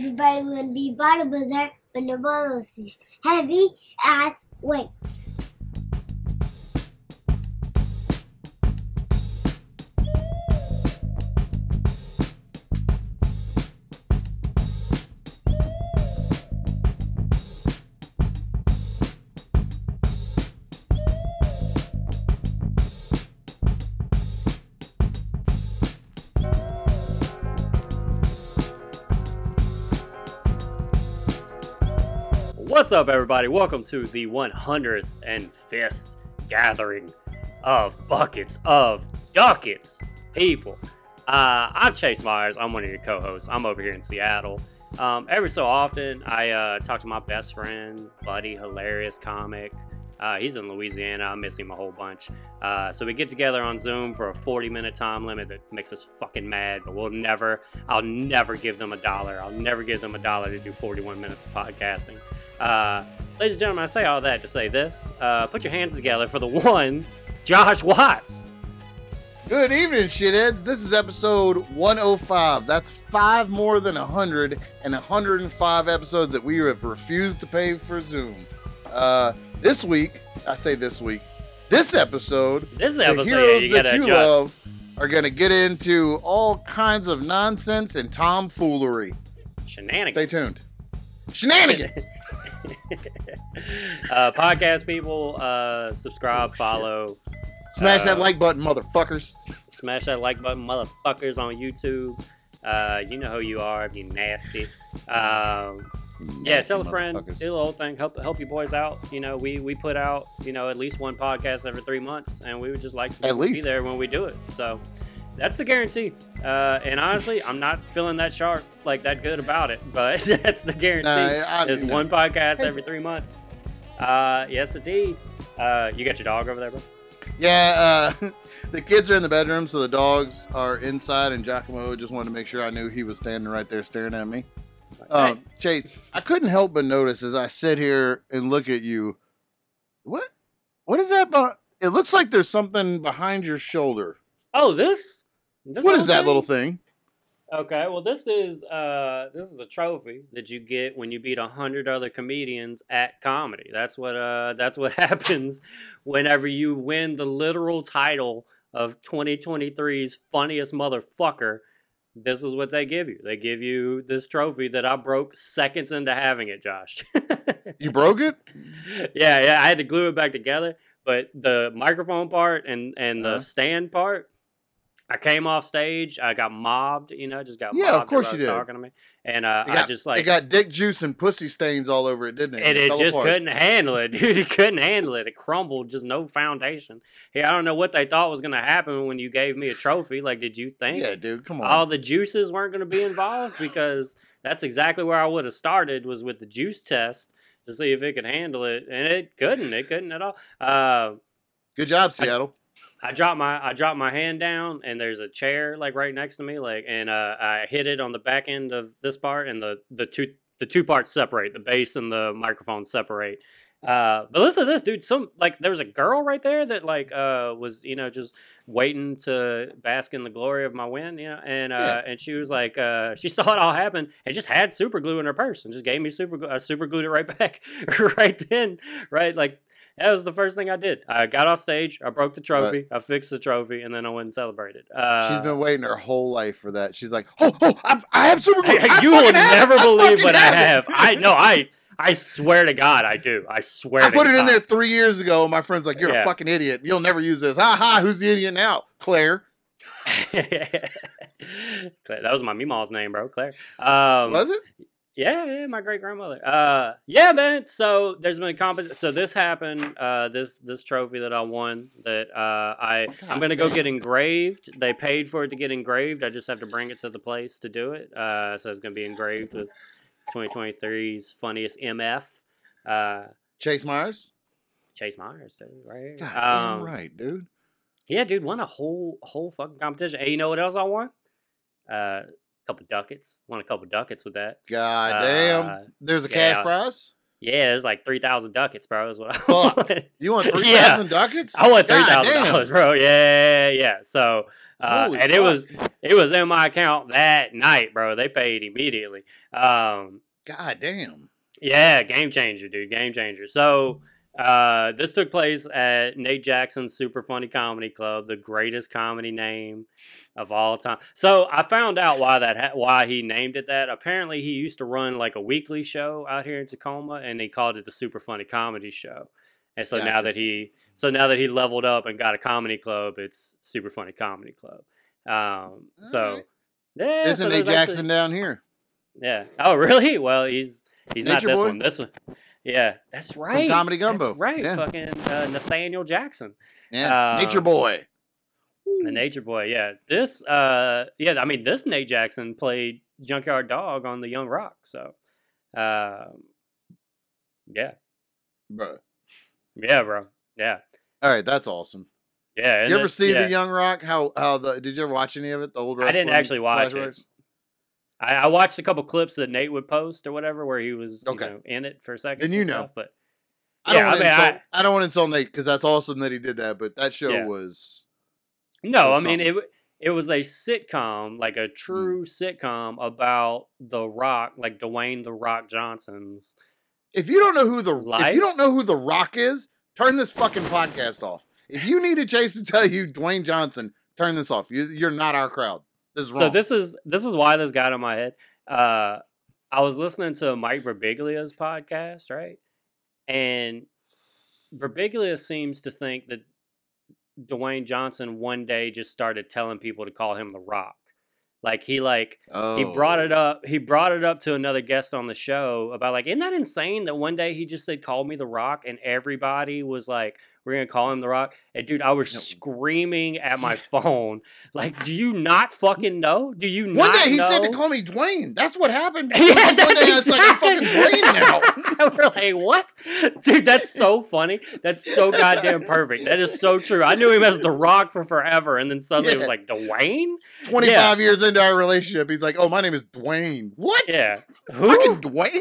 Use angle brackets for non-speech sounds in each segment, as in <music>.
Everybody to be bodybuilder, but nobody wants these heavy ass weights. What's up, everybody? Welcome to the 105th gathering of Buckets of Duckets, people. Uh, I'm Chase Mayers. I'm one of your co-hosts. I'm over here in Seattle. Um, every so often, I uh, talk to my best friend, buddy, hilarious comic. Uh, he's in Louisiana. I miss him a whole bunch. Uh, so we get together on Zoom for a 40 minute time limit that makes us fucking mad, but we'll never, I'll never give them a dollar. I'll never give them a dollar to do 41 minutes of podcasting. Uh, ladies and gentlemen, I say all that to say this. Uh, put your hands together for the one, Josh Watts. Good evening, shitheads. This is episode 105. That's five more than 100 and 105 episodes that we have refused to pay for Zoom. Uh, this week, I say this week, this episode, This the episode, yeah, heroes you that you adjust. love are going to get into all kinds of nonsense and tomfoolery. Shenanigans. Stay tuned. Shenanigans! <laughs> <laughs> uh, podcast people, uh, subscribe, Oh, follow, Smash Uh, that like button, motherfuckers. smash that like button, motherfuckers on YouTube. Uh, you know who you are if you nasty. Um, yeah, tell a friend, do the whole thing, help help you boys out. You know, we we put out you know at least one podcast every three months, and we would just like some At people to be there when we do it. So that's the guarantee. Uh, and honestly, I'm not feeling that sharp, like that good about it, <laughs> but that's the guarantee. Nah, I- There's you know. one podcast every three months. Uh, yes, indeed. Uh, you got your dog over there, bro? Yeah, uh, <laughs> the kids are in the bedroom, so the dogs are inside, and Giacomo just wanted to make sure I knew he was standing right there staring at me. Um, Chase, I couldn't help but notice as I sit here and look at you, what, what is that? About? It looks like there's something behind your shoulder. Oh, this. this what is that thing? little thing? Okay, well, this is uh, this is a trophy that you get when you beat a hundred other comedians at comedy. That's what uh, that's what <laughs> happens whenever you win the literal title of 2023's funniest motherfucker. This is what they give you. They give you this trophy that I broke seconds into having it, Josh. You broke it? <laughs> yeah, yeah, I had to glue it back together. But the microphone part and and the Uh-huh. stand part, I came off stage. I got mobbed. You know, just got Yeah, of mobbed. course everybody you did. Talking to me, and uh, It I just like it got dick juice and pussy stains all over it, didn't it? and it fell just apart. couldn't handle it, <laughs> dude. It couldn't handle it. It crumbled, just no foundation. Hey, I don't know what they thought was gonna happen when you gave me a trophy. Like, did you think Yeah, dude, come on. all the juices weren't gonna be involved? Because that's exactly where I would have started was with the juice test to see if it could handle it, and it couldn't. It couldn't at all. Uh, Good job, Seattle. I dropped my I dropped my hand down and there's a chair like right next to me like and uh, I hit it on the back end of this part and the the two the two parts separate the bass and the microphone separate. Uh, but listen to this, dude. Some like there was a girl right there that like uh was you know just waiting to bask in the glory of my win, you know, and uh and she was like uh she <laughs> saw it all happen and just had super glue in her purse and just gave me super glue. I super glued it right <laughs> back right then, right like that was the first thing I did. I got off stage, I broke the trophy, I fixed the trophy, and then I went and celebrated. Uh, She's been waiting her whole life for that. She's like, oh, oh, I've, I have super. Hey, I you will have it. never I believe fucking what I it." have. I know I I swear to God, I do. I swear. I put it in there three years ago, and my friend's like, "You're Yeah. a fucking idiot. You'll never use this." Ha ha! Who's the idiot now? Claire. <laughs> Claire, that was my Meemaw's name, bro. Claire. Um, Was it? Yeah, yeah, my great grandmother. Uh, yeah, man. So there's been a competition. So this happened. Uh, this this trophy that I won that uh, I I'm gonna go get engraved. They paid for it to get engraved. I just have to bring it to the place to do it. Uh, so it's gonna be engraved with 2023's funniest MF. Uh, Chase Mayers. Chase Mayers, dude, right? here. Um, right, dude. Yeah, dude, won a whole whole fucking competition. Hey, you know what else I won? Uh, couple ducats. Won a couple ducats with that. God uh, damn. There's a yeah. cash prize. Yeah, there's like three thousand ducats, bro. Is what I Fuck. <laughs> want. You want <laughs> three thousand Yeah. ducats? I want three thousand dollars, bro. Yeah, yeah. So, uh, and it was it was in my account that night, bro. They paid immediately. Um, God damn. yeah, game changer, dude. Game changer. So, uh, this took place at Nate Jackson's Super Funny Comedy Club, the greatest comedy name of all time. So, I found out why that ha- why he named it that. Apparently, he used to run like a weekly show out here in Tacoma, and he called it the Super Funny Comedy Show. And so now that he so now that he leveled up and got a comedy club, it's Super Funny Comedy Club. Um, so Alright. yeah, Isn't so Nate there's actually- Jackson down here? yeah. Oh, <laughs> really? Well, he's he's not this Boy? one. This one. Yeah, that's right. Comedy Gumbo. That's right. Yeah. Fucking uh, Nathaniel Jackson, Yeah. Uh, Nature Boy. the Nature Boy. Yeah. This. Uh. Yeah. I mean, this Nate Jackson played Junkyard Dog on the Young Rock. So. Um. yeah. Bro. Yeah, bro. Yeah. All right, that's awesome. Yeah. Did you ever it- see yeah. the Young Rock? How how the did you ever watch any of it? The old I didn't actually watch flashbacks? it. I, I watched a couple clips that Nate would post or whatever, where he was you Okay. know, in it for a second. And you and know. stuff, but I don't Yeah, I want to mean, insult. I- I, don't want to insult Nate because that's awesome that he did that. But that show Yeah. was No, or I mean something. it. It was a sitcom, like Mm. a true sitcom about The Rock, like Dwayne The Rock Johnson's. if you don't know who the if you don't know who the Rock is, turn this fucking podcast off. If you need a chase to tell you Dwayne Johnson, turn this off. You, you're not our crowd. This is wrong. So this is this is why this got in my head. Uh, I was listening to Mike Birbiglia's podcast, right? And Birbiglia seems to think that Dwayne Johnson one day just started telling people to call him The Rock. Like he like oh. he brought it up he brought it up to another guest on the show about like isn't that insane that one day he just said call me the rock and everybody was like we're gonna call him the rock and dude i was No. screaming at my <laughs> phone like do you not fucking know do you One not day he know? said to call me Dwayne. That's what happened. <laughs> yeah, One that's day it's like I'm fucking exactly- Dwayne now. <laughs> we're like, what? Dude, that's so funny. That's so goddamn perfect. That is so true. I knew him as The Rock for forever, and then suddenly it was like, Dwayne? 25 years into our relationship, he's like, "Oh, my name is Dwayne." What? Yeah. Fucking Who? Dwayne?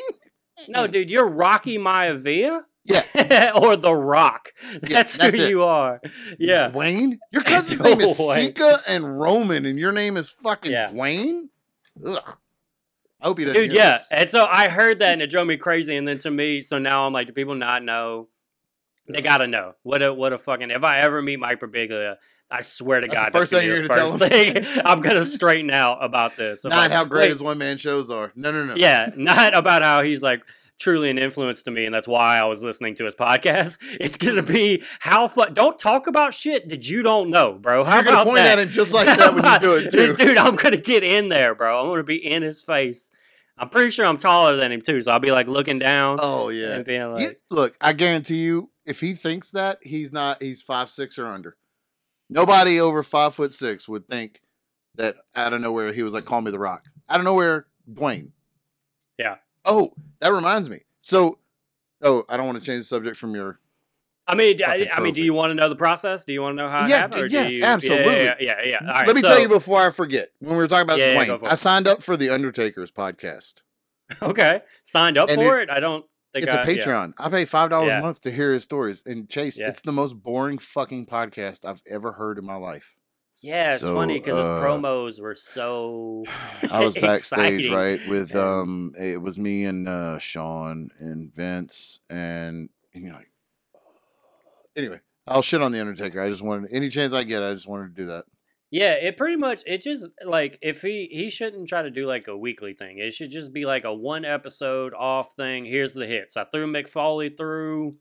No, dude, you're Rocky Maivia? Yeah. <laughs> or The Rock. That's, that's who it. you are. Yeah. Dwayne? Your <laughs> cousin's name is. Sika and Roman, and your name is fucking Yeah. Dwayne? Ugh. I hope he doesn't Dude, yeah. this. And so I heard that and it drove me crazy. And then to me, so now I'm like, do people not know? They gotta know. What a what a fucking if I ever meet Mike Birbiglia, I swear to That's God, first that's thing you're the gonna first tell thing <laughs> I'm gonna straighten out about this. Not how great wait, his one man shows are. No, no, no. Yeah, not about how he's like truly an influence to me, and that's why I was listening to his podcast. <laughs> It's gonna be how fun. Don't talk about shit that you don't know, bro. How You're gonna about point that? at him just like that when you do it <laughs> too. Dude, I'm gonna get in there, bro. I'm gonna be in his face. I'm pretty sure I'm taller than him too, so I'll be like looking down Oh yeah. and being like, You- look, I guarantee you, if he thinks that, he's not. He's five six or under. Nobody over five foot six would think that out of nowhere he was like, "Call me the Rock." Out of nowhere, Dwayne. Yeah. Oh, that reminds me. So, oh, I don't want to change the subject from your. I mean, I, I mean, do you want to know the process? Do you want to know how it Yeah, happened? or do yes, you- absolutely. Yeah, yeah, yeah. yeah. All right, Let me so- tell you before I forget. When we were talking about Yeah, for. I signed up for the Undertaker's podcast. <laughs> Okay, signed up And for it. I don't think It's a I, yeah. Patreon. I pay five dollars a month to hear his stories. And Chase, it's the most boring fucking podcast I've ever heard in my life. Yeah, it's funny So, because his uh, promos were so. <sighs> I was <laughs> backstage, right, with And- um, it was me and uh, Sean and Vince, and you know, like, anyway, I'll shit on the Undertaker. I just wanted any chance I get, I just wanted to do that. Yeah, it pretty much it just like if he he shouldn't try to do like a weekly thing. It should just be like a one episode off thing. Here's the hits. I threw Mick Foley through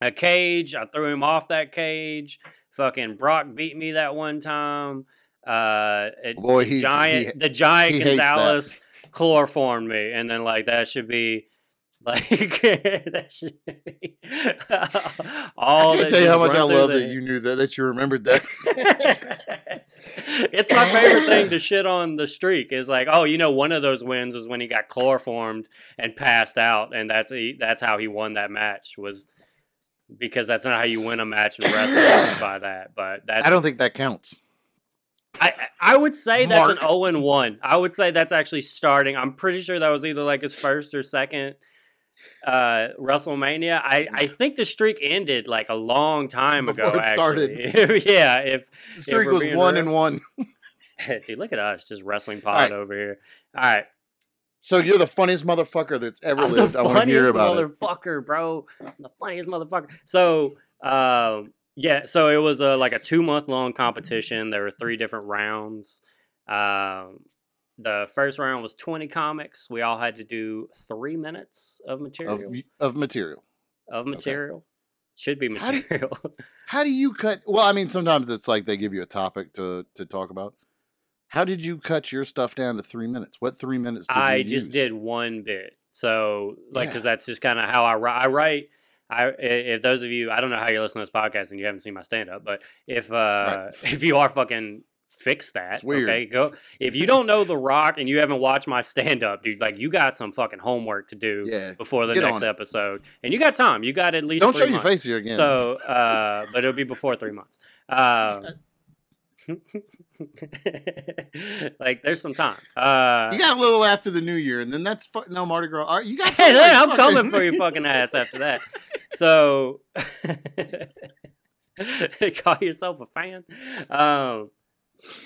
a cage. I threw him off that cage. Fucking Brock beat me that one time. Uh, it, Boy, the giant he- the giant he hates that. Gonzalez chloroformed me, and then like that should be. <laughs> Like that should be <laughs> all. I can't tell you how much I love the that you knew that, that you remembered that. <laughs> it's my favorite thing to shit on the streak is like, oh, you know, one of those wins was when he got chloroformed and passed out, and that's he, that's how he won that match was because that's not how you win a match in wrestling <coughs> by that. But that's I don't think that counts. I I would say that's an Mark. zero and one. I would say that's actually starting. I'm pretty sure that was either like his first or second uh, WrestleMania. I, I think the streak ended like a long time ago. Before it started. Actually, <laughs> yeah. If The streak we're was one real- and one. <laughs> dude, look at us, just wrestling pod right. over here. All right, So you're the funniest motherfucker that's ever I'm lived. I want to hear about it. motherfucker, bro. I'm the funniest motherfucker. So, um, yeah, so it was a like a two month long competition. There were three different rounds. Um, the first round was 20 comics. We all had to do three minutes of material. Of, of material. of material. Should be How do material. <laughs> How do you cut? Well, I mean, sometimes it's like they give you a topic to to talk about. How did you cut your stuff down to three minutes? What three minutes? Did I just use? did one bit. So, like, Yeah. because that's just kind of how I write. I write. I, if those of you, I don't know how you're listening to this podcast and you haven't seen my stand up, but if uh <laughs> if you are fucking fix that, It's weird. okay, go. If you don't know The Rock and you haven't watched my stand up, dude, like you got some fucking homework to do Yeah. before the next episode, and you got time. You got at least Don't show your face here again. So, uh, but it'll be before three months. <laughs> Um, <laughs> like, there's some time. Uh, you got a little after the new year, and then that's fu- no Mardi Gras. Right, you got. hey, like, I'm fucking- coming for your fucking ass after that. <laughs> So, <laughs> call yourself a fan. Um,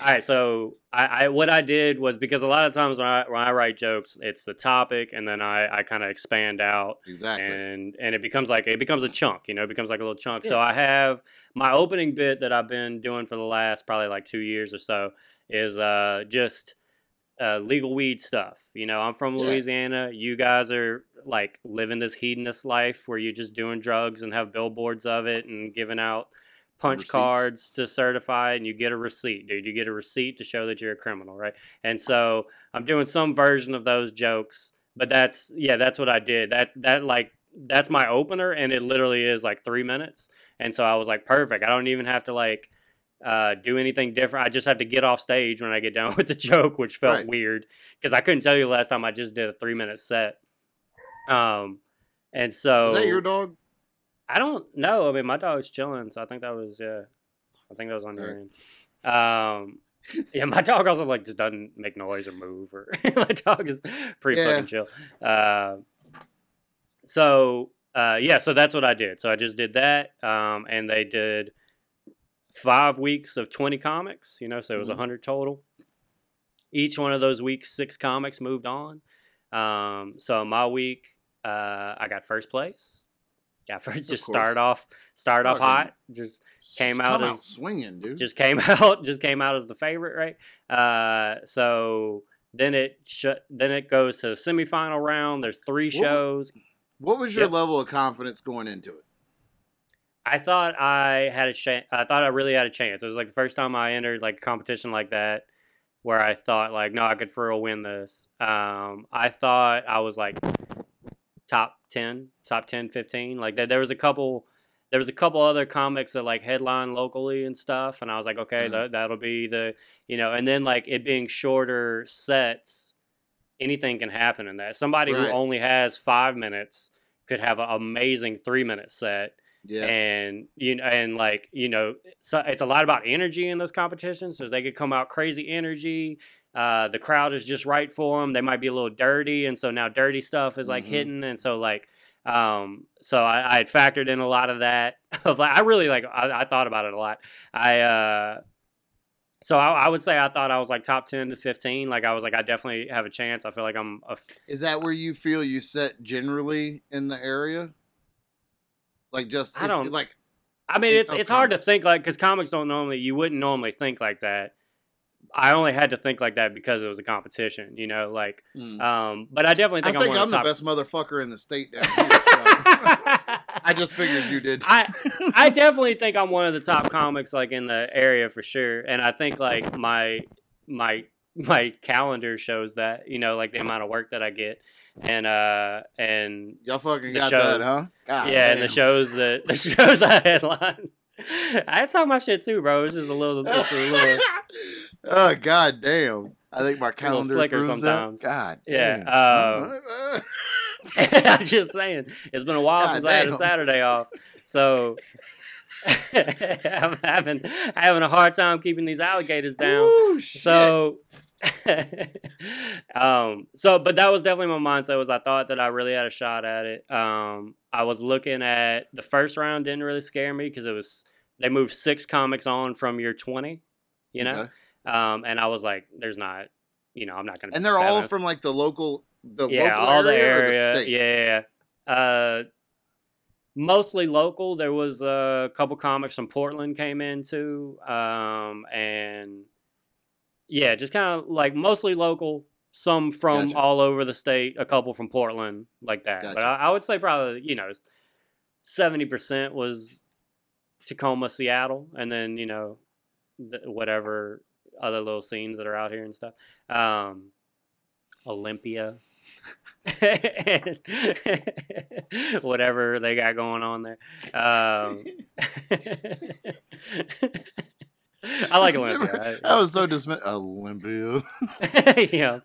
all right, so I, I what I did was because a lot of times when I when I write jokes, it's the topic, and then I I kind of expand out exactly. and and it becomes like it becomes a chunk you know it becomes like a little chunk so i have my opening bit that i've been doing for the last probably like two years or so is uh just uh legal weed stuff you know i'm from Yeah. louisiana you guys are like living this hedonist life where you're just doing drugs and have billboards of it and giving out punch Receipts. cards to certify and you get a receipt dude. You get a receipt to show that you're a criminal right? And so i'm doing some version of those jokes but that's yeah that's what i did. That that like that's my opener and it literally is like three minutes. And so i was like perfect. I don't even have to like uh, do anything different. I just have to get off stage when i get done <laughs> with the joke which felt Right. weird because i couldn't tell you last time i just did a three minute set. Um and so Is that your dog? I don't know. I mean, my dog's chilling, so I think that was yeah. I think that was on your end. Um, yeah, my dog also like just doesn't make noise or move, or <laughs> my dog is pretty Yeah. fucking chill. Uh, so uh, yeah, so that's what I did. So I just did that, um, and they did five weeks of twenty comics. You know, so it was a Mhm. hundred total. Each one of those weeks, six comics moved on. Um, so my week, uh, I got first place. Got <laughs> first, just course. started off, started off hot. Just Came out out as- swinging, dude. just came <laughs> out just came out as the favorite right uh so then it sh- then it goes to the semifinal round there's three What- shows what was your Yep. level of confidence going into it? i thought i had a chance i thought i really had a chance it was like the first time i entered like a competition like that where i thought like no i could for real win this um i thought i was like top 10 top 10 15 like there, there was a couple there was a couple other comics that like headline locally and stuff and i was like okay Mhm. that, that'll be the you know and then like it being shorter sets anything can happen in that somebody Right. who only has five minutes could have an amazing three minute set Yeah. and you know and like you know so it's a lot about energy in those competitions so they could come out crazy energy uh the crowd is just right for them they might be a little dirty and so now dirty stuff is like Mhm. hitting and so like um so I, I had factored in a lot of that <laughs> of like i really like I, I thought about it a lot i uh so I, I would say i thought i was like top 10 to 15 like i was like i definitely have a chance i feel like i'm a, Is that where you feel you set generally in the area? Like just I if- don't- like I mean, in- it's of it's hard to think like because comics don't normally you wouldn't normally think like that. I only had to think like that because it was a competition, you know. Like, hmm. um, but I definitely I think, think I'm, I'm one the of best motherfucker in the state down <laughs> here. So I just figured you did. I I <laughs> definitely think I'm one of the top comics like in the area for sure, and I think like my my my calendar shows that you know like the amount of work that I get, and uh and Y'all fucking the got shows. that, huh? God yeah, and the shows that the <laughs> shows I headline. I had to talk my shit too, bro. It's just a little, it's a little. Oh god damn! I think my calendar slicker sometimes. That. God. Yeah, damn. <laughs> I'm just saying, it's been a while God since I had a. Saturday off, so <laughs> I'm having having a hard time keeping these alligators down. Ooh. So <laughs> um, so, but that was definitely my mindset. Was I thought that I really had a shot at it. Um, I was looking at the first round didn't really scare me because it was they moved six comics on from year twenty, you know, Okay. Um, and I was like, "There's not, you know, I'm not gonna." And they're all from like the local, the yeah, local all the area, or area, the state. yeah, yeah. Uh, mostly local. There was a couple comics from Portland came in too, um, and yeah, just kind of like mostly local. Some from Gotcha. all over the state, a couple from Portland, like that. But I, I would say probably you know seventy percent was Tacoma, Seattle, and then you know whatever other little scenes that are out here and stuff. Um, Olympia. and <laughs> whatever they got going on there. Um, <laughs> I like Olympia. I was so dismissed. Olympia. I, you know,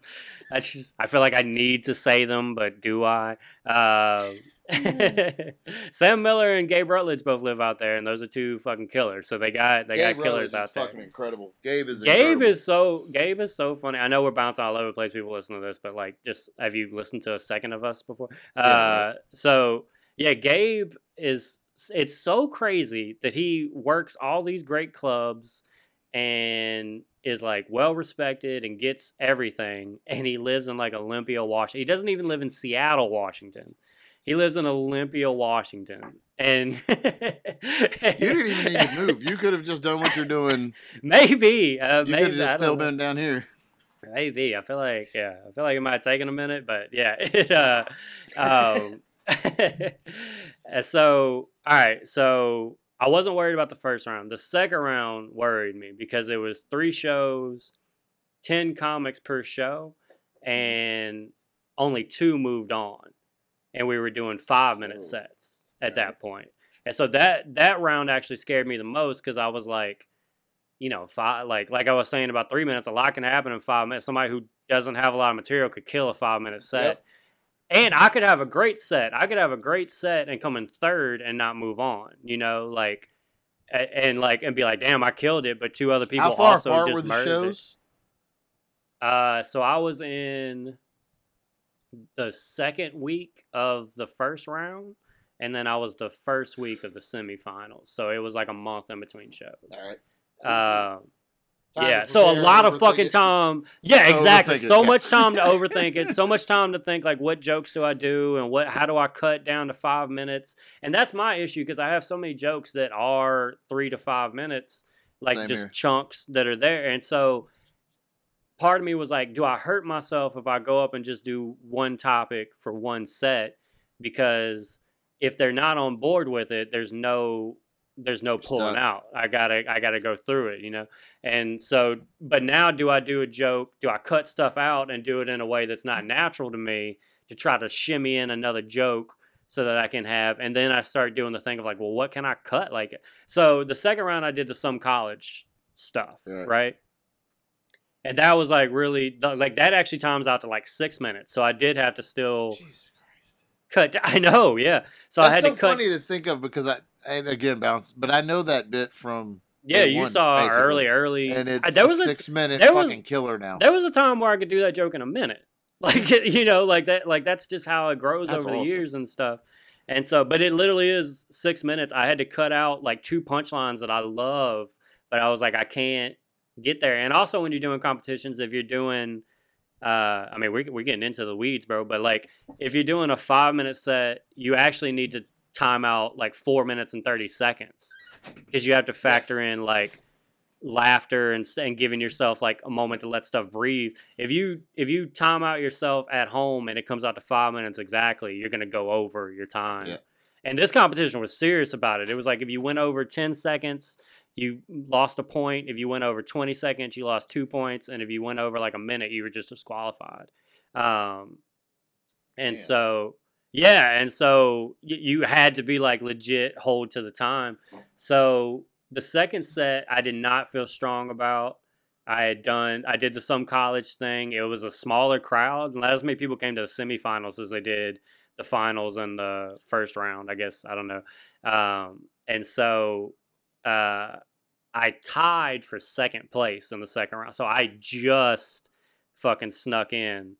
I just I feel like I need to say them, but do I? Um, <laughs> Sam Miller and Gabe Rutledge both live out there, and those are two fucking killers. So they got they Gabe got killers Rutledge out there. Fucking incredible. Gabe is. Gabe incredible. is so Gabe is so funny. I know we're bouncing all over the place. People listen to this, but like, just have you listened to a second of us before? Yeah, uh, so yeah, Gabe is. It's so crazy that he works all these great clubs and is like well respected and gets everything, and he lives in like Olympia, Washington. He doesn't even live in Seattle, Washington. He lives in Olympia, Washington, and <laughs> You didn't even need to move. You could have just done what you're doing. Maybe, uh, You maybe could have just still know. been down here. Maybe I feel like yeah, I feel like it might have taken a minute, but yeah. <laughs> It, uh, um, <laughs> so all right, so I wasn't worried about the first round. The second round worried me because it was three shows, ten comics per show, and only two moved on, and we were doing five minute sets at Right. that point. And so that that round actually scared me the most because I was like, you know, five like like I was saying about three minutes, a lot can happen in five minutes. Somebody who doesn't have a lot of material could kill a five minute set. Yep. And I could have a great set. I could have a great set and come in third and not move on. You know, like a- and like and be like, damn, I killed it, but two other people also just were the murdered shows? it. Uh, so I was in the second week of the first round, and then I was the first week of the semifinals. So it was like a month in between shows. All right. Uh, yeah, so a lot of overthink fucking it. time. Yeah, exactly. Overthink it, So much time to overthink it. So much time to think like, what jokes do I do, and what? How do I cut down to five minutes? And that's my issue because I have so many jokes that are three to five minutes, like Same just here. chunks that are there. And so, part of me was like, do I hurt myself if I go up and just do one topic for one set? Because if they're not on board with it, there's no there's no pulling out. I gotta I gotta go through it, you know. And so, but now do I do a joke? Do I cut stuff out and do it in a way that's not natural to me to try to shimmy in another joke so that I can have? And then I start doing the thing of like, well, what can I cut? Like, so the second round I did the some college stuff, right? And that was like really like that actually times out to like six minutes. So I did have to still Jesus Christ. cut. I know, yeah. So I had so to cut. funny to think of because I and again bounce, but I know that bit from Yeah, day you one, saw basically. early, early. and it's I- there a was a six minute there was- fucking killer now. there was a time where I could do that joke in a minute. <laughs> Like <laughs> you know, like that, like that's just how it grows That's over the years and stuff. And so, but it literally is six minutes. I had to cut out like two punchlines that I love, but I was like, I can't get there. And also, when you're doing competitions, if you're doing, uh, I mean, we're we're getting into the weeds, bro. But like, if you're doing a five minute set, you actually need to time out like four minutes and thirty seconds because you have to factor in like laughter and, and giving yourself like a moment to let stuff breathe if you if you time out yourself at home and it comes out to five minutes exactly you're gonna go over your time Yeah. and this competition was serious about it it was like if you went over 10 seconds you lost a point if you went over 20 seconds you lost two points and if you went over like a minute you were just disqualified um and Damn. so yeah and so y- you had to be like legit hold to the time so the second set I did not feel strong about. I had done I did the some college thing. It was a smaller crowd. Not as many people came to the semifinals as they did the finals and the first round, I guess. I don't know. Um, and so uh, I tied for second place in the second round. So I just fucking snuck in.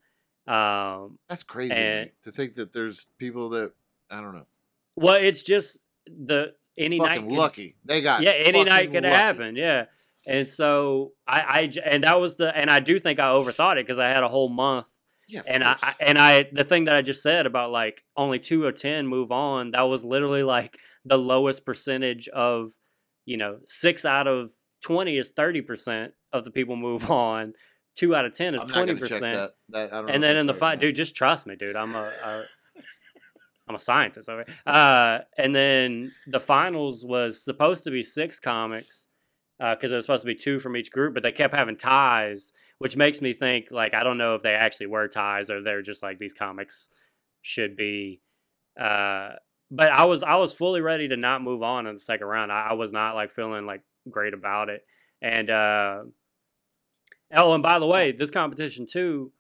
Um, That's crazy And- to think that there's people that I don't know. well, it's just the any night. fucking could- lucky. They got yeah, any night could lucky. happen. Yeah, and so I and that was the and I do think I overthought it because I had a whole month Yeah, and I. I and I the thing that I just said about like only two of ten move on that was literally like the lowest percentage of you know six out of twenty is thirty percent of the people move <laughs> on two out of ten is I'm 20%. that. That and then in the that's right or fight dude just trust me dude I'm a, <laughs> a I'm a scientist okay uh and then the finals was supposed to be six comics because it was supposed to be two from each group but they kept having ties which makes me think like I don't know if they actually were ties or they're just like these comics should be. Uh, but I was I was fully ready to not move on in the second round. I, I was not like feeling like great about it. And uh, oh, and by the way, this competition too.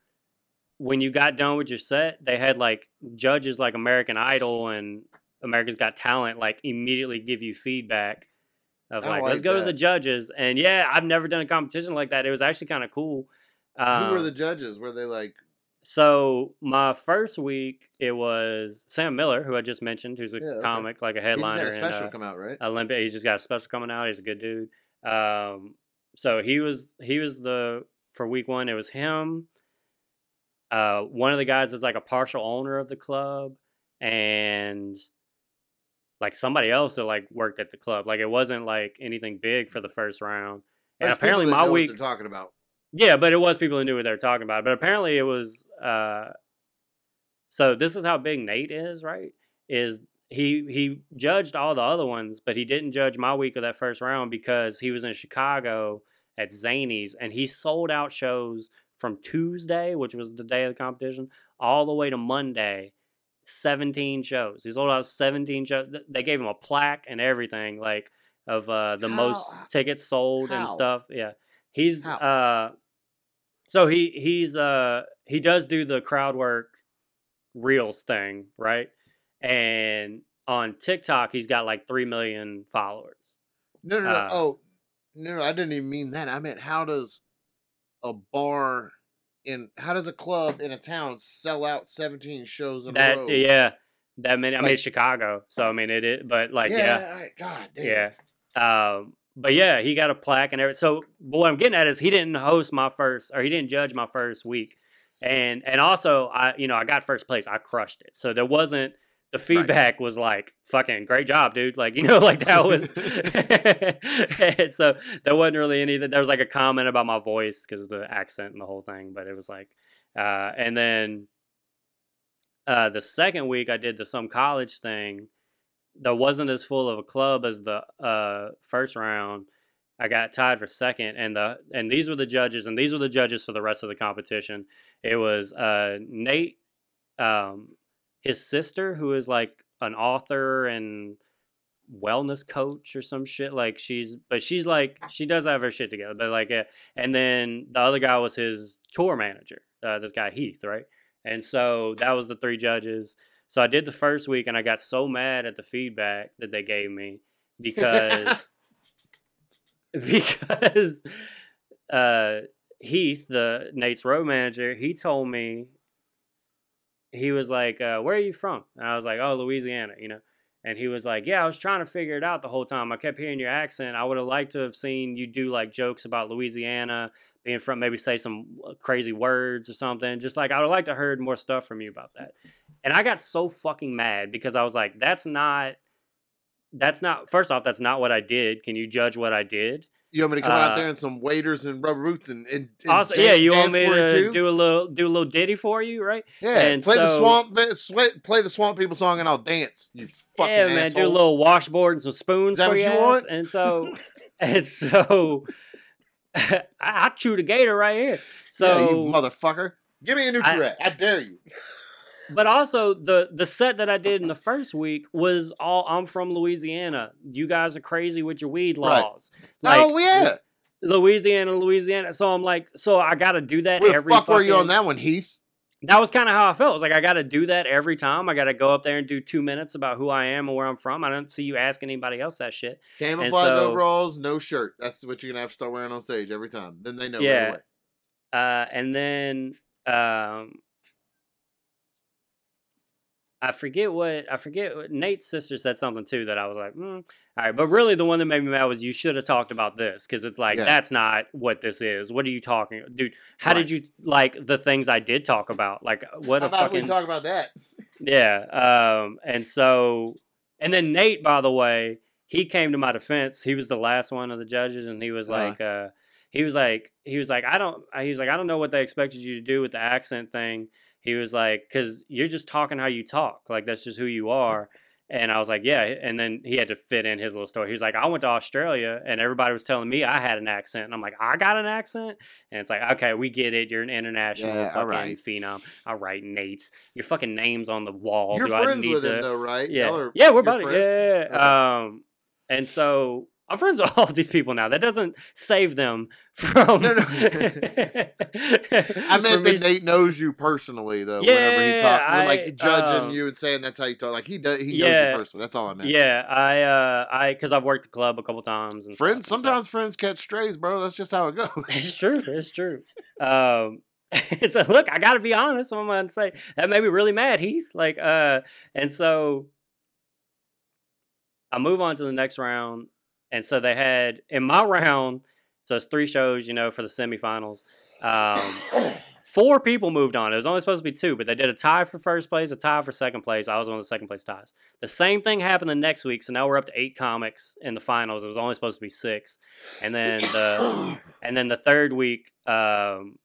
When you got done with your set, they had like judges like American Idol and America's Got Talent like immediately give you feedback of like, like let's go to the judges. And yeah, I've never done a competition like that. It was actually kind of cool. Who were Um, the judges? Were they like so my first week, it was Sam Miller, who I just mentioned, who's a Yeah, okay. comic, like a he just headliner a special in uh, come out, right? Olympia. He's just got a special coming out. He's a good dude. Um, so he was he was the for week one. It was him. Uh, one of the guys is like a partial owner of the club, and like somebody else that like worked at the club. Like it wasn't like anything big for the first round. And There's apparently my week they're talking about. Yeah, but it was people who knew what they were talking about. But apparently it was uh so this is how big Nate is, right? Is he he judged all the other ones, but he didn't judge my week of that first round because he was in Chicago at Zanies and he sold out shows from Tuesday, which was the day of the competition, all the way to Monday. 17 shows. He sold out 17 shows. They gave him a plaque and everything, like of uh, the most tickets sold and stuff. Yeah. He's How? uh so he he's uh he does do the crowd work reels thing, right? And on TikTok he's got like 3 million followers. No, no, no. Uh, oh, no, no. I didn't even mean that. I meant how does a bar in how does a club in a town sell out 17 shows in a That row? yeah, that many I mean Chicago, so I mean it is but like yeah. yeah. I- God damn. Yeah. Um, but yeah, he got a plaque and everything. So, but what I'm getting at is he didn't host my first, or he didn't judge my first week, and and also I, you know, I got first place. I crushed it. So there wasn't the feedback was like fucking great job, dude. Like <laughs> you know, like that was. <laughs> <laughs> so there wasn't really anything. There was like a comment about my voice because the accent and the whole thing, but it was like, uh, and then. Uh, the second week I did the some college thing, that wasn't as full of a club as the uh, first round. I got tied for second, and the and these were the judges, and these were the judges for the rest of the competition. It was uh, Nate, um, his sister, who is like an author and wellness coach or some shit. Like she's, but she's like she does have her shit together. But like, uh, and then the other guy was his tour manager. Uh, this guy Heath, right? And so that was the three judges. So I did the first week and I got so mad at the feedback that they gave me because <laughs> <laughs> because uh Heath, the Nate's road manager, he told me he was like, uh, "Where are you from?" And I was like, "Oh, Louisiana," you know. And he was like, "Yeah, I was trying to figure it out the whole time. I kept hearing your accent. I would have liked to have seen you do like jokes about Louisiana, being from, maybe say some uh, crazy words or something. Just like I would like to heard more stuff from you about that." And I got so fucking mad because I was like, "That's not." That's not. First off, that's not what I did. Can you judge what I did? You want me to come out Uh, there in some waders and rubber boots and, and, and Also, dan- yeah, you want dance me to do a little do a little ditty for you, right? Yeah, and play the swamp, sweat, play the swamp people song, and I'll dance. You fucking yeah, man, asshole. do a little washboard and some spoons for what you ass. want? And so, <laughs> <laughs> and so, <laughs> I, I chewed a gator right here. So, yeah, you motherfucker, give me a new I- Tourette. I dare you. But also the the set that I did in the first week was all I'm from Louisiana. You guys are crazy with your weed Right. laws. Like oh yeah, Louisiana, Louisiana. So I'm like, so I got to do that where the every. fuck were you on that one, Heath? that was kind of how I felt. It was like I got to do that every time. I got to go up there and do two minutes about who I am and where I'm from. I don't see you asking anybody else that shit. Camouflage so- overalls, no shirt. That's what you're gonna have to start wearing on stage every time. Then they know Yeah. right away. Uh, and then um, I forget what I forget. What, Nate's sister said something too that I was like, mm. all right. But really, the one that made me mad was you should have talked about this because it's like Yeah. that's not what this is. What are you talking, dude? How Right. did you like the things I did talk about? Like what How a about fucking we talk about that? <laughs> yeah. Um, and so, and then Nate, by the way, he came to my defense. He was the last one of the judges, and he was Uh-huh. like, uh, he was like, he was like, I don't, he was like, I don't know what they expected you to do with the accent thing. He was like, because you're just talking how you talk, like that's just who you are. And I was like, yeah. And then he had to fit in his little story. He was like, I went to Australia and everybody was telling me I had an accent. And I'm like, I got an accent? And it's like, okay, we get it. You're an international Yeah, fucking alright. phenom. All right, Nate's. Your fucking name's on the wall. You're Do friends with to... him though, right? Yeah, are- yeah, we're buddies. Yeah, Okay. yeah. Um, and so I'm friends with <laughs> all of these people now. That doesn't save them <laughs> from. No, no. I I meant that Nate knows you personally, though. whenever he Yeah, talk, I, like judging um, you and saying that's how you talk, like he does, he knows Yeah. you personally. That's all I meant. Yeah, I, uh, I, because I've worked the club a couple times and friends. stuff, and Sometimes friends catch strays, bro. That's just how it goes. <laughs> It's true. It's true. Um, it's a look. I gotta be honest. I'm gonna say that made me really mad, Heath. Like, uh, and so I move on to the next round, and so they had in my round. So it's three shows, you know, for the semifinals. Um, <coughs> four people moved on. It was only supposed to be two, but they did a tie for first place, a tie for second place. I was one of the second place ties. The same thing happened the next week, so now we're up to eight comics in the finals. It was only supposed to be six, and then the <coughs> and then the third week, um,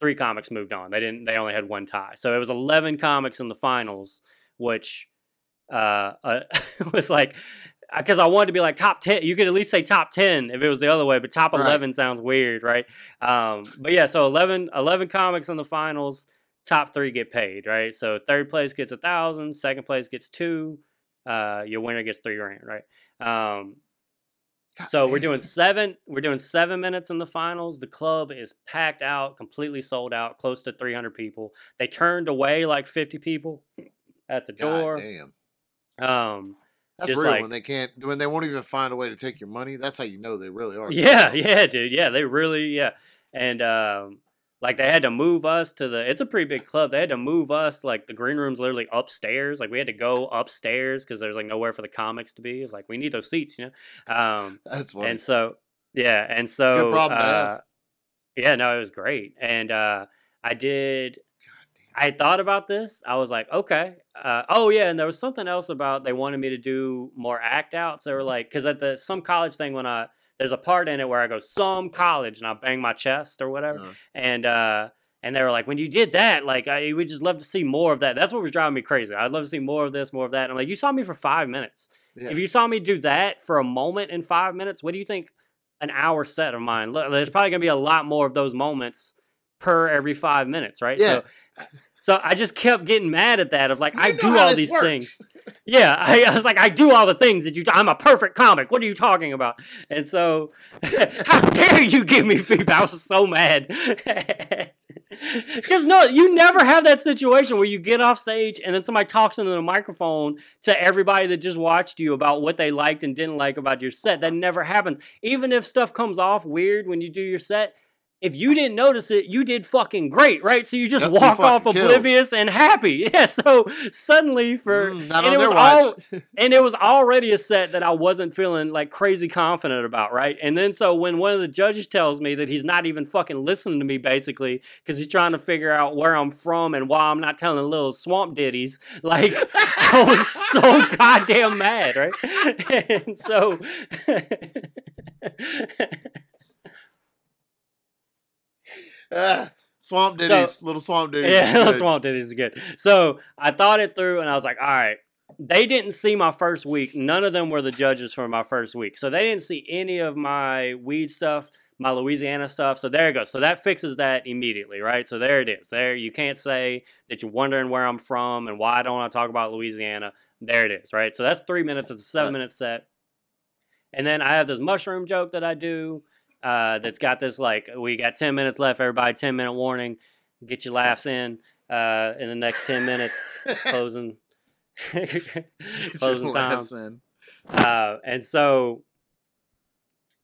three comics moved on. They didn't. They only had one tie, so it was eleven comics in the finals, which uh, uh <laughs> was like because I wanted to be like top ten. You could at least say top ten if it was the other way, but top Right. eleven sounds weird, right? Um, but yeah, so 11, 11 comics in the finals. Top three get paid, right? So third place gets a thousand, second place gets two, uh, your winner gets three grand, right? Um, so we're doing seven. We're doing seven minutes in the finals. The club is packed out, completely sold out, close to 300 people. They turned away like 50 people at the God door. damn. Um, That's Just real like- when they can't when they won't even find a way to take your money. That's how you know they really are. yeah, yeah, dude, yeah, they really, yeah, and um, like they had to move us to the. It's a pretty big club. They had to move us like the green room's literally upstairs. Like we had to go upstairs because there's like nowhere for the comics to be. It's like we need those seats, you know. Um, <laughs> That's funny. and so yeah and so problem uh, yeah no it was great and uh i did i thought about this i was like okay uh, oh yeah and there was something else about they wanted me to do more act outs they were like because at the some college thing when i there's a part in it where i go some college and i bang my chest or whatever Uh, and uh and they were like, when you did that, like, I would just love to see more of that. That's what was driving me crazy. I'd love to see more of this, more of that. And I'm like, you saw me for five minutes. yeah. If you saw me do that for a moment in five minutes, what do you think an hour set of mine? There's probably gonna be a lot more of those moments per every five minutes, right? Yeah. So, so I just kept getting mad at that of like, You I do all these works. things. Yeah, I, I was like, I do all the things that you. I'm a perfect comic. What are you talking about? And so, <laughs> how dare you give me feedback? I was so mad. <laughs> Because no, you never have that situation where you get off stage and then somebody talks into the microphone to everybody that just watched you about what they liked and didn't like about your set. That never happens. Even if stuff comes off weird when you do your set, if you didn't notice it, you did fucking great, right? So you just Yep, you walk off fucking killed. oblivious and happy. <laughs> Yeah. So suddenly for Mm, not and it was all <laughs> and it was already a set that I wasn't feeling like crazy confident about, right? And then so when one of the judges tells me that he's not even fucking listening to me basically because he's trying to figure out where I'm from and why I'm not telling little swamp ditties, <laughs> like I was so goddamn mad, right? and so Ah, swamp So- ditties, little swamp ditties. Yeah, <laughs> little Swamp Ditties is good. So I thought it through and I was like, all right. They didn't see my first week. None of them were the judges for my first week. So they didn't see any of my weed stuff, my Louisiana stuff. So there it goes. So that fixes that immediately, right? So there it is. There you can't say that you're wondering where I'm from and why don't I talk about Louisiana. There it is, right? So that's three minutes. It's a seven minute set. And then I have this mushroom joke that I do uh, that's got this like we got 10 minutes left everybody 10 minute warning get your laughs in uh, in the next 10 minutes closing closing time uh, and so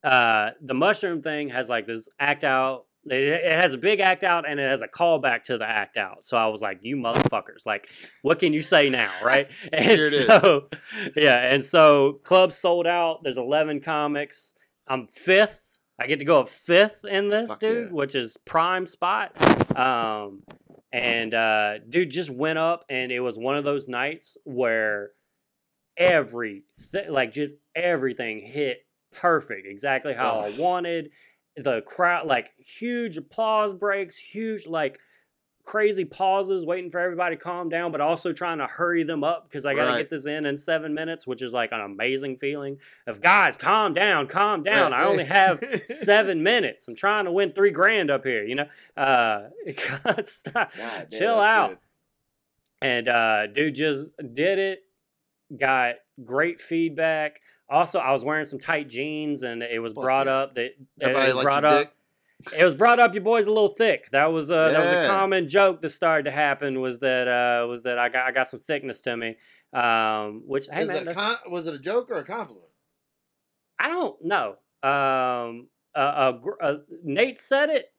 uh, the mushroom thing has like this act out It, it has a big act out and it has a callback to the act out. So I was like, "You motherfuckers! Like, what can you say now, <laughs> right?" And it is. so, yeah, and so club sold out. There's 11 comics. I'm fifth. I get to go up fifth in this, Fuck dude, yeah. which is prime spot. Um, and uh, dude just went up, and it was one of those nights where every like just everything hit perfect, exactly how I wanted. The crowd, like huge applause breaks, huge like crazy pauses, waiting for everybody to calm down, but also trying to hurry them up because I got to Right. get this in in seven minutes, which is like an amazing feeling of guys, calm down, calm down. Right. I only have <laughs> seven minutes. I'm trying to win three grand up here, you know. Uh, <laughs> stop. God Chill out. good. And uh, dude just did it. Got great feedback. Also, I was wearing some tight jeans, and it was Fuck brought yeah. up that it was brought up. dick? It was brought up. Your boy's a little thick. That was uh, that was a common joke that started to happen. Was that uh, was that I got I got some thickness to me. Um, which hey Is man, it a was it a joke or a compliment? I don't know. Um, uh, uh, uh, Nate said it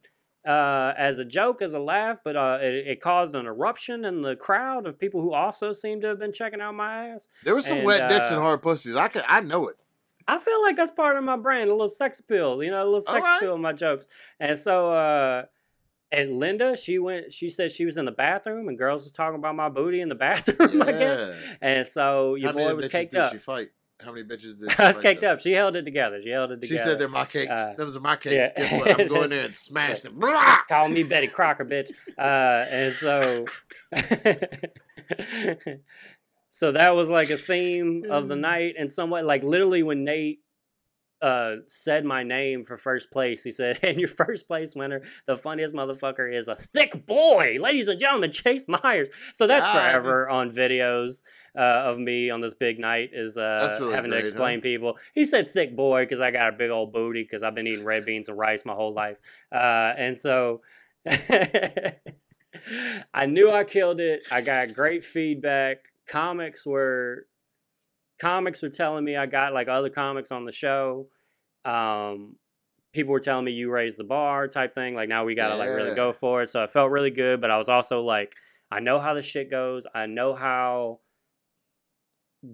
uh, as a joke, as a laugh, but uh, it, it caused an eruption in the crowd of people who also seemed to have been checking out my ass. There was some And, wet dicks and uh, hard pussies. I can I know it. I feel like that's part of my brand, a little sex appeal, you know, a little sex appeal in my jokes. And so, uh, and Linda, she went, she said she was in the bathroom and girls was talking about my booty in the <laughs> bathroom, I guess. And so your How many boy was bitches caked did up. she fight? How many bitches <laughs> did she I was caked though? up. She held it together. She held it together. She said they're my cakes. Uh, Those are my cakes. yeah. Guess <laughs> what? I'm going there and smash them. Call me Betty Crocker, bitch. Uh, and so, so that was like a theme of the night, and somewhat like literally when Nate uh, said my name for first place, he said, "And your first place winner, the funniest motherfucker, is a thick boy, ladies and gentlemen, Chase Mayers." So that's God. forever on videos. Uh, of me on this big night is uh, really having to great, huh? explain people. He said thick boy because I got a big old booty because I've been eating red beans and rice my whole life. Uh, and so <laughs> I knew I killed it. I got great feedback. Comics were comics were telling me I got like other comics on the show. Um, people were telling me you raised the bar type thing. Like now we gotta like really go for it. So it felt really good. But I was also like, I know how this shit goes. I know how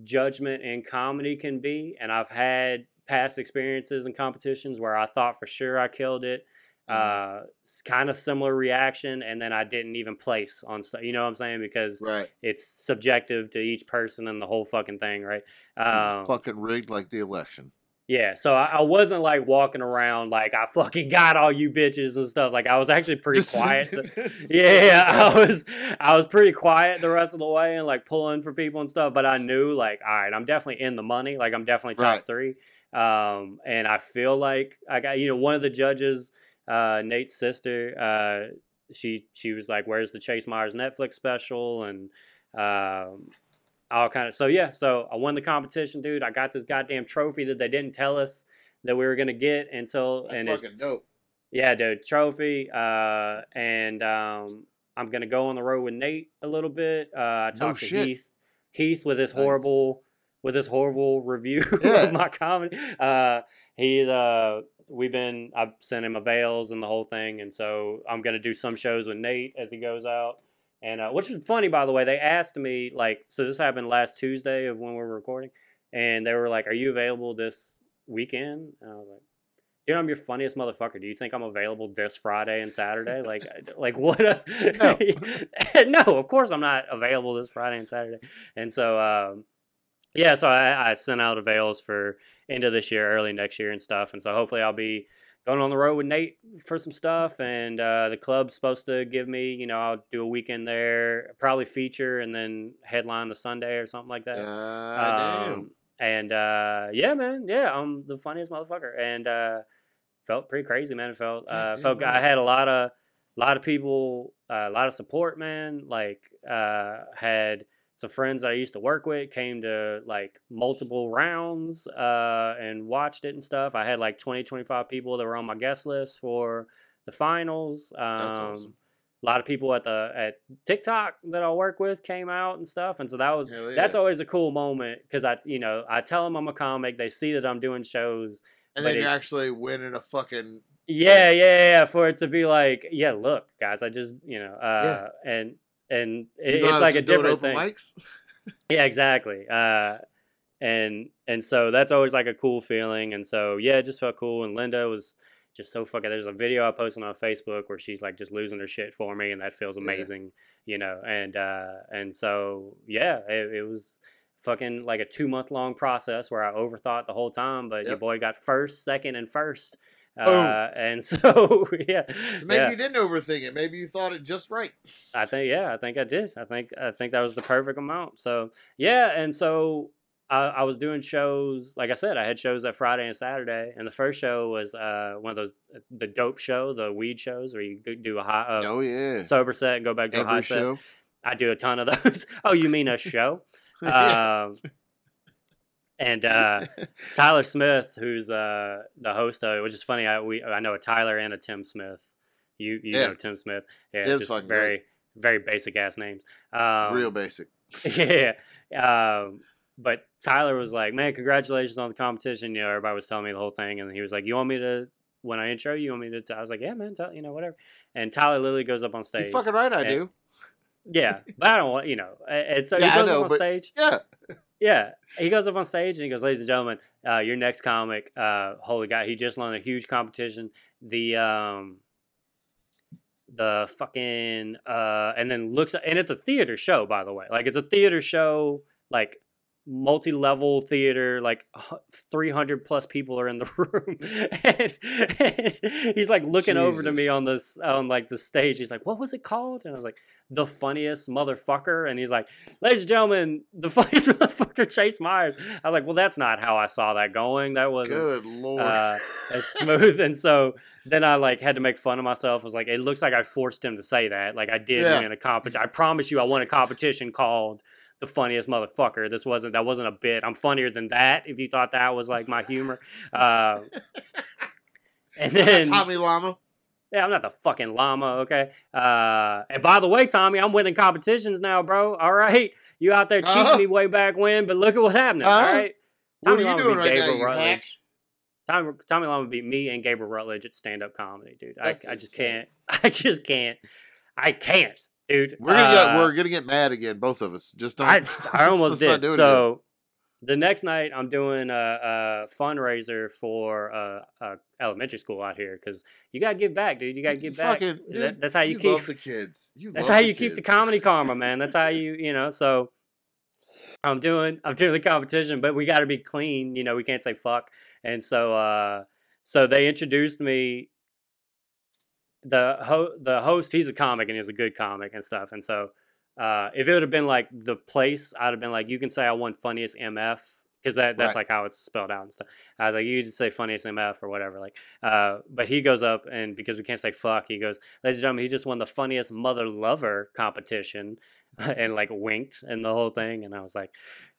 judgment in comedy can be, and I've had past experiences and competitions where I thought for sure I killed it. Uh, kind of similar reaction, and then I didn't even place on stuff. You know what I'm saying? Because Right. it's subjective to each person and the whole fucking thing, right? It's Um, fucking rigged like the election. yeah, so I, I wasn't like walking around like I fucking <laughs> got all you bitches and stuff. Like I was actually pretty quiet. <laughs> yeah, I was I was pretty quiet the rest of the way and like pulling for people and stuff. But I knew like, all right, I'm definitely in the money. Like I'm definitely top Right. three. Um, and I feel like I got you know one of the judges, uh, Nate's sister. Uh, she she was like, "Where's the Chase Mayers Netflix special?" and um, all kind of so yeah. So I won the competition, dude. I got this goddamn trophy that they didn't tell us that we were gonna get until That's and it's fucking dope. yeah, dude, trophy. Uh, and um, I'm gonna go on the road with Nate a little bit. Uh, I No to shit. Heath. Heath with his Nice. horrible, with his horrible review <laughs> Yeah. of my comedy. Uh, he, uh, we've been. I've sent him avails and the whole thing, and so I'm gonna do some shows with Nate as he goes out. And uh, which is funny, by the way. They asked me like, so this happened last Tuesday of when we were recording, and they were like, "Are you available this weekend?" And I was like. Dude, I'm your funniest motherfucker. Do you think I'm available this Friday and Saturday? <laughs> Like, like what? A... <laughs> No. of course I'm not available this Friday and Saturday. And so, um, yeah, so I, I sent out avails for end of this year, early next year, and stuff. And so hopefully I'll be going on the road with Nate for some stuff. And uh, the club's supposed to give me, you know, I'll do a weekend there, probably feature, and then headline the Sunday or something like that. Damn. Um, and uh, yeah, man, yeah, I'm the funniest motherfucker, and uh, felt pretty crazy, man. It felt uh, felt. I had a lot of a lot of people, uh, a lot of support, man. Like uh, had some friends that I used to work with came to like multiple rounds uh, and watched it and stuff. I had like 20, 25 people that were on my guest list for the finals. Um, That's awesome. A lot of people at the at TikTok that I work with came out and stuff, and so that was Hell that's always a cool moment because I, you know, I tell them I'm a comic. They see that I'm doing shows. And then you're it's- actually winning a fucking Yeah, yeah, yeah. For it to be like, yeah, look, guys, I just, you know, uh, and and it, You thought I it's like a different thing. mics? <laughs> Yeah, exactly. Uh, and and so that's always like a cool feeling. And so yeah, it just felt cool. And Linda was just so fucking. There's a video I posted on Facebook where she's like just losing her shit for me, and that feels Yeah. amazing, you know. And uh, and so yeah, it, it was fucking like a two month long process where I overthought the whole time, but your boy got first, second, and first. Uh, and <laughs> so yeah, So maybe yeah. you didn't overthink it. Maybe you thought it just right. I think yeah, I think I did. I think I think that was the perfect amount. So yeah, and so I, I was doing shows. Like I said, I had shows that Friday and Saturday, and the first show was uh, one of those the dope show, the weed shows where you do a high uh, oh yeah. sober set and go back to a high Every set. show. I do a ton of those. <laughs> oh, you mean a show? <laughs> um, and uh, <laughs> Tyler Smith, who's uh, the host of it, which is funny. I we I know a Tyler and a Tim Smith. You you Yeah. know Tim Smith. Yeah, Tim's just very great. very basic ass names. Um, Real basic. <laughs> yeah. Um, but Tyler was like, "Man, congratulations on the competition." You know, everybody was telling me the whole thing, and he was like, "You want me to?" When I intro you, you want me to? T-? I was like, "Yeah, man, tell, you know, whatever." And Tyler literally goes up on stage. You fucking right, I and- do. yeah, but I don't want you know. And so Yeah, he goes know, up on stage. Yeah. Yeah, he goes up on stage and he goes, "Ladies and gentlemen, uh, your next comic, uh, holy god, he just won a huge competition. The um, the fucking uh, and then looks and it's a theater show, by the way. Like it's a theater show, like multi-level theater like 300 plus people are in the <laughs> room and, and he's like looking over to me on this on like the stage he's like what was it called and i was like the funniest motherfucker and he's like ladies and gentlemen the <laughs> funniest motherfucker chase mayers i was like well that's not how i saw that going that wasn't Good lord. uh, as smooth. And so then I like had to make fun of myself. I was like, it looks like I forced him to say that. Like I did Yeah. win a competition. I promise you, I won a competition called the funniest motherfucker. This wasn't that wasn't a bit. I'm funnier than that. If you thought that was like my humor. Uh, <laughs> and then Tommy Llama. yeah, I'm not the fucking llama, okay? Uh, and by the way, Tommy, I'm winning competitions now, bro. All right, you out there cheating Uh-huh. me way back when, but look at what's happening. all Uh-huh. right, What Tommy are you Llama doing right now, Gabriel you? Rutledge. Tommy, Tommy Llama beat me and Gabriel Rutledge at stand up comedy, dude. I, I just can't. <laughs> I just can't. I can't, dude. We're gonna get Uh, we're gonna get mad again, both of us. Just don't. I, I <laughs> almost did. do it again. So the next night, I'm doing a, a fundraiser for uh, a elementary school out here because you gotta give back, dude. You gotta give back. Fucking, That- dude, that's how you, keep. love the kids. You That's how you keep the comedy karma, man. That's how <laughs> you, you know. So I'm doing, I'm doing the competition, but we got to be clean. You know, we can't say fuck. And so, uh, so they introduced me. The ho- the host, he's a comic and he's a good comic and stuff. And so, uh, if it would have been like the place, I'd have been like, you can say I won funniest MF because that that's Right. like how it's spelled out and stuff. I was like, you just say funniest MF or whatever. Like, uh, but he goes up and because we can't say fuck, he goes, ladies and gentlemen, he just won the funniest mother lover competition <laughs> and like winked and the whole thing. And I was like,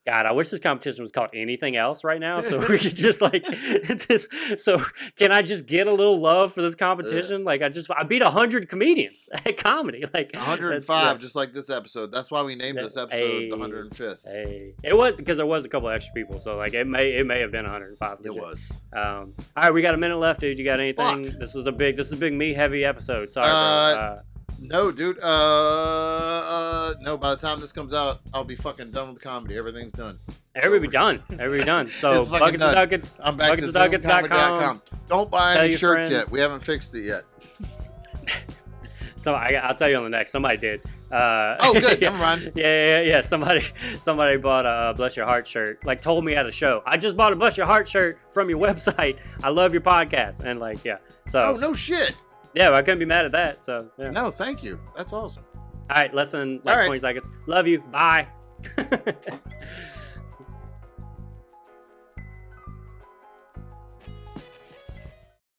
God, I wish this competition was called anything else right now. So we could just like <laughs> <laughs> this. So can I just get a little love for this competition? Like I just, I beat a hundred comedians at comedy. Like 105, just like this episode. That's why we named this episode Hey. the 105th. Hey, it was because there was a couple extra people, so like it may it may have been 105. It was. Um, all right, we got a minute left, dude. You got anything? Fuck. This was a big, this is a big me heavy episode. Sorry, Uh, bro. Uh, No, dude. Uh, uh, no. By the time this comes out, I'll be fucking done with comedy. Everything's done. everybody done. Everybody done. <laughs> So buckets of duckets. I'm back to buckets duckets.com. zoomcomedy.com. Don't buy Tell any shirts yet. We haven't fixed it yet. <laughs> So I, I'll tell you on the next. Somebody did. Uh, Oh, good. <laughs> yeah. Never mind. Yeah, yeah, yeah. Somebody, somebody bought a Bless Your Heart shirt. Like told me at a show. I just bought a Bless Your Heart shirt from your website. I love your podcast. And like, yeah. So Oh no shit. Yeah, I couldn't be mad at that. So yeah. No, thank you. That's awesome. All right, less than like right. 20 seconds. Love you. Bye. <laughs>